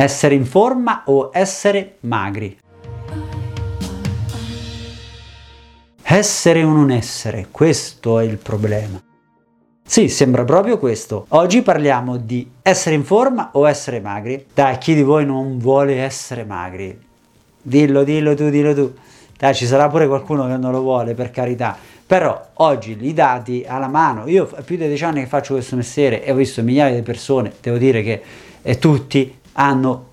Essere in forma o essere magri? Essere o non essere, questo è il problema. Sì, sembra proprio questo. Oggi parliamo di essere in forma o essere magri. Dai, chi di voi non vuole essere magri? Dillo, dillo tu, dillo tu. Dai, ci sarà pure qualcuno che non lo vuole, per carità. Però oggi i dati alla mano, io più di dieci anni che faccio questo mestiere e ho visto migliaia di persone, devo dire che tutti hanno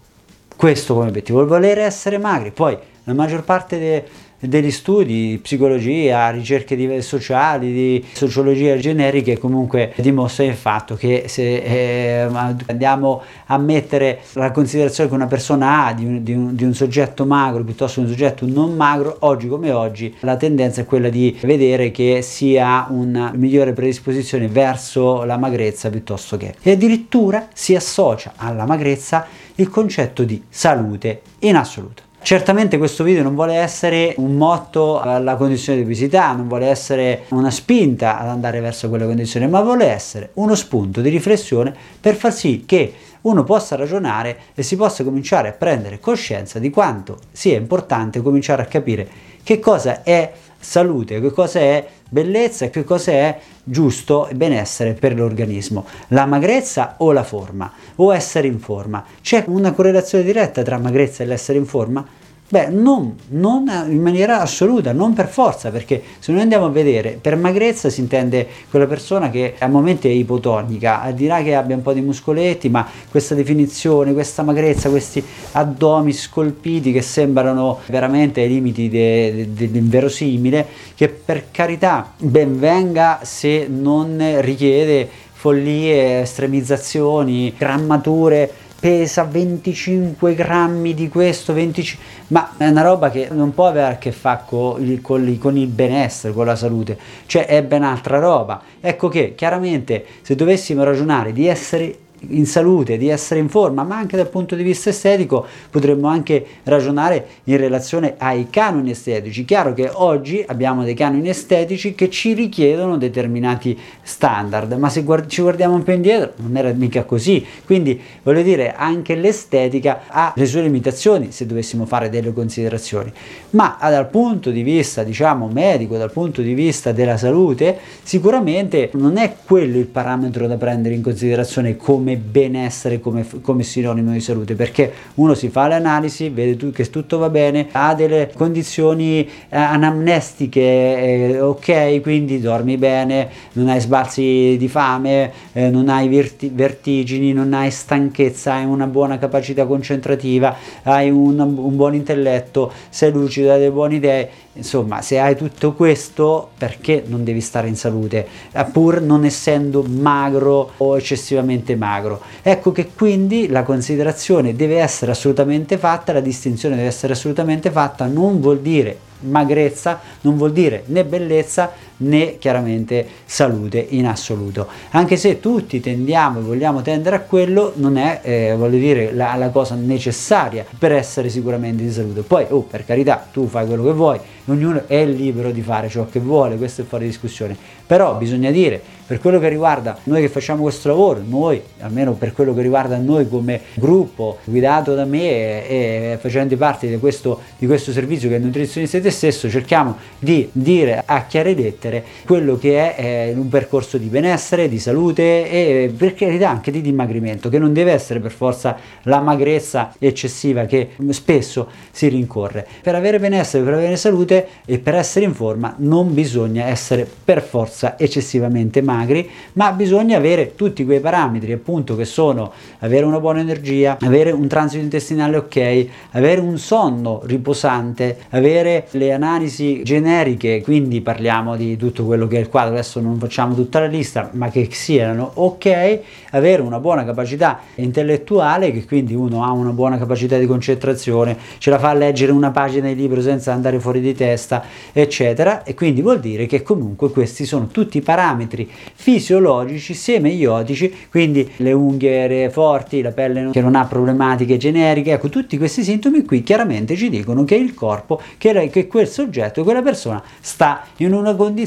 questo come obiettivo, il volere essere magri. Poi la maggior parte dei degli studi, psicologia, ricerche di, sociali, di sociologia generiche comunque dimostrano il fatto che se eh, andiamo a mettere la considerazione che una persona ha di un, di, un, di un, soggetto magro piuttosto che un soggetto non magro, oggi come oggi la tendenza è quella di vedere che sia una migliore predisposizione verso la magrezza piuttosto che e addirittura si associa alla magrezza il concetto di salute in assoluto. Certamente questo video non vuole essere un motto alla condizione di obesità, non vuole essere una spinta ad andare verso quella condizione, ma vuole essere uno spunto di riflessione per far sì che uno possa ragionare e si possa cominciare a prendere coscienza di quanto sia importante cominciare a capire che cosa è salute, che cosa è bellezza che cosa è giusto e benessere per l'organismo, la magrezza o la forma, o essere in forma. C'è una correlazione diretta tra magrezza e l'essere in forma? Beh, non, non, in maniera assoluta, non per forza, perché se noi andiamo a vedere, per magrezza si intende quella persona che a momenti è ipotonica, dirà che abbia un po' di muscoletti, ma questa definizione, questa magrezza, questi addomi scolpiti che sembrano veramente ai limiti dell'inverosimile, che per carità ben venga se non richiede follie, estremizzazioni, grammature pesa 25 grammi di questo, 25... ma è una roba che non può avere a che fare con il, con, il, benessere, con la salute, cioè è ben altra roba. Ecco che chiaramente se dovessimo ragionare di essere in salute, di essere in forma, ma anche dal punto di vista estetico potremmo anche ragionare in relazione ai canoni estetici. Chiaro che oggi abbiamo dei canoni estetici che ci richiedono determinati standard, ma se guard- ci guardiamo un po' indietro non era mica così. Quindi voglio dire, anche l'estetica ha le sue limitazioni se dovessimo fare delle considerazioni, ma dal punto di vista, diciamo, medico, dal punto di vista della salute, sicuramente non è quello il parametro da prendere in considerazione come come benessere, come, come, sinonimo di salute, perché uno si fa le analisi, vede che tutto va bene, ha delle condizioni eh, anamnestiche, eh, ok, quindi dormi bene, non hai sbalzi di fame, eh, non hai verti- vertigini, non hai stanchezza, hai una buona capacità concentrativa, hai un, un buon intelletto, sei lucido, hai delle buone idee Insomma, se hai tutto questo, perché non devi stare in salute, eh, pur non essendo magro o eccessivamente magro? Ecco che quindi la considerazione deve essere assolutamente fatta, la distinzione deve essere assolutamente fatta, non vuol dire magrezza non vuol dire né bellezza né chiaramente salute in assoluto. Anche se tutti tendiamo e vogliamo tendere a quello non è eh, voglio dire la, la, cosa necessaria per essere sicuramente in salute. Poi oh, per carità tu fai quello che vuoi ognuno è libero di fare ciò che vuole questo è fuori discussione. Però bisogna dire per quello che riguarda noi che facciamo questo lavoro noi almeno per quello che riguarda noi come gruppo guidato da me e, e facendo parte di questo, di questo servizio che è nutrizionista te stesso cerchiamo di dire a chiare lettere quello che è eh, un percorso di benessere, di salute e per carità anche di dimagrimento, che non deve essere per forza la magrezza eccessiva che spesso si rincorre. Per avere benessere, per avere salute e per essere in forma non bisogna essere per forza eccessivamente magri, ma bisogna avere tutti quei parametri appunto che sono avere una buona energia, avere un transito intestinale ok, avere un sonno riposante, avere le analisi generiche, quindi parliamo di tutto quello che è il quadro, adesso non facciamo tutta la lista, ma che siano ok, avere una buona capacità intellettuale, che quindi uno ha una buona capacità di concentrazione, ce la fa a leggere una pagina di libro senza andare fuori di testa, eccetera, e quindi vuol dire che comunque questi sono tutti parametri fisiologici semeiotici, quindi le unghie forti, la pelle che non ha problematiche generiche, ecco, tutti questi sintomi qui chiaramente ci dicono che il corpo, che, che quel soggetto, quella persona sta in una condizione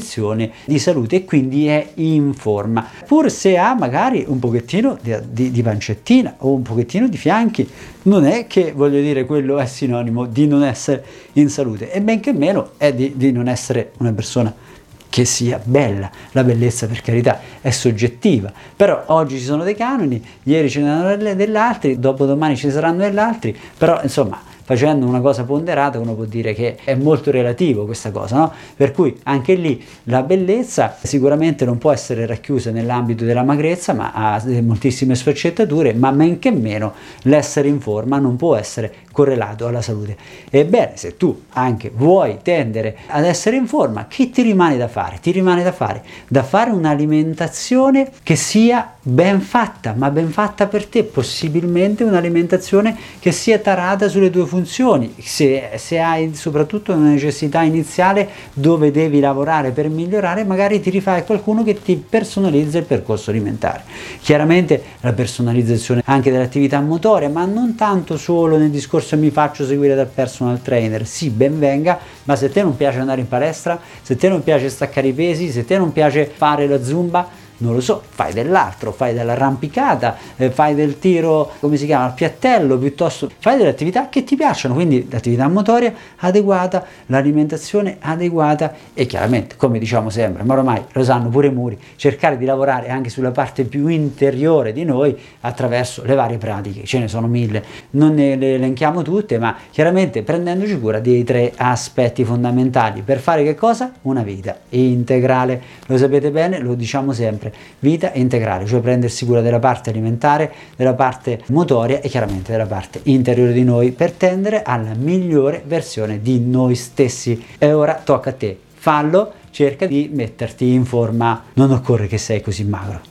di salute e quindi è in forma, pur se ha magari un pochettino di, di, di pancettina o un pochettino di fianchi, non è che voglio dire quello è sinonimo di non essere in salute e benché meno è di, di non essere una persona che sia bella. La bellezza, per carità, è soggettiva, però oggi ci sono dei canoni, ieri ce ne erano degli altri, dopodomani ci saranno degli altri, però insomma facendo una cosa ponderata uno può dire che è molto relativo questa cosa, no? Per cui anche lì la bellezza sicuramente non può essere racchiusa nell'ambito della magrezza, ma ha moltissime sfaccettature, ma men che meno l'essere in forma non può essere correlato alla salute. Ebbene, se tu anche vuoi tendere ad essere in forma, che ti rimane da fare? Ti rimane da fare da fare un'alimentazione che sia ben fatta, ma ben fatta per te, possibilmente un'alimentazione che sia tarata sulle tue funzioni, se, se hai soprattutto una necessità iniziale dove devi lavorare per migliorare, magari ti rifai qualcuno che ti personalizza il percorso alimentare. Chiaramente la personalizzazione anche dell'attività motoria, ma non tanto solo nel discorso mi faccio seguire dal personal trainer, sì, ben venga, ma se a te non piace andare in palestra, se a te non piace staccare i pesi, se a te non piace fare la zumba, non lo so, fai dell'altro, fai dell'arrampicata, eh, fai del tiro, come si chiama, al piattello, piuttosto fai delle attività che ti piacciono, quindi l'attività motoria adeguata, l'alimentazione adeguata e chiaramente, come diciamo sempre, ma ormai lo sanno pure i muri, cercare di lavorare anche sulla parte più interiore di noi attraverso le varie pratiche, ce ne sono mille, non ne le elenchiamo tutte, ma chiaramente prendendoci cura dei tre aspetti fondamentali. Per fare che cosa? Una vita integrale, lo sapete bene, lo diciamo sempre vita integrale, cioè prendersi cura della parte alimentare, della parte motoria e chiaramente della parte interiore di noi per tendere alla migliore versione di noi stessi. E ora tocca a te, fallo, cerca di metterti in forma, non occorre che sei così magro.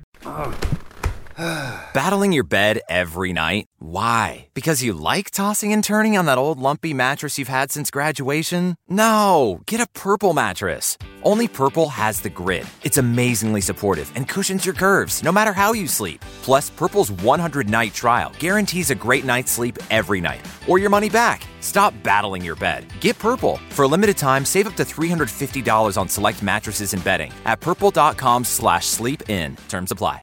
Battling your bed every night? Why? Because you like tossing and turning on that old lumpy mattress you've had since graduation? No! Get a purple mattress. Only Purple has the grid. It's amazingly supportive and cushions your curves, no matter how you sleep. Plus, Purple's 100 night trial guarantees a great night's sleep every night, or your money back. Stop battling your bed. Get Purple. For a limited time, save up to $350 on select mattresses and bedding at purple.com slash sleep in. Terms apply.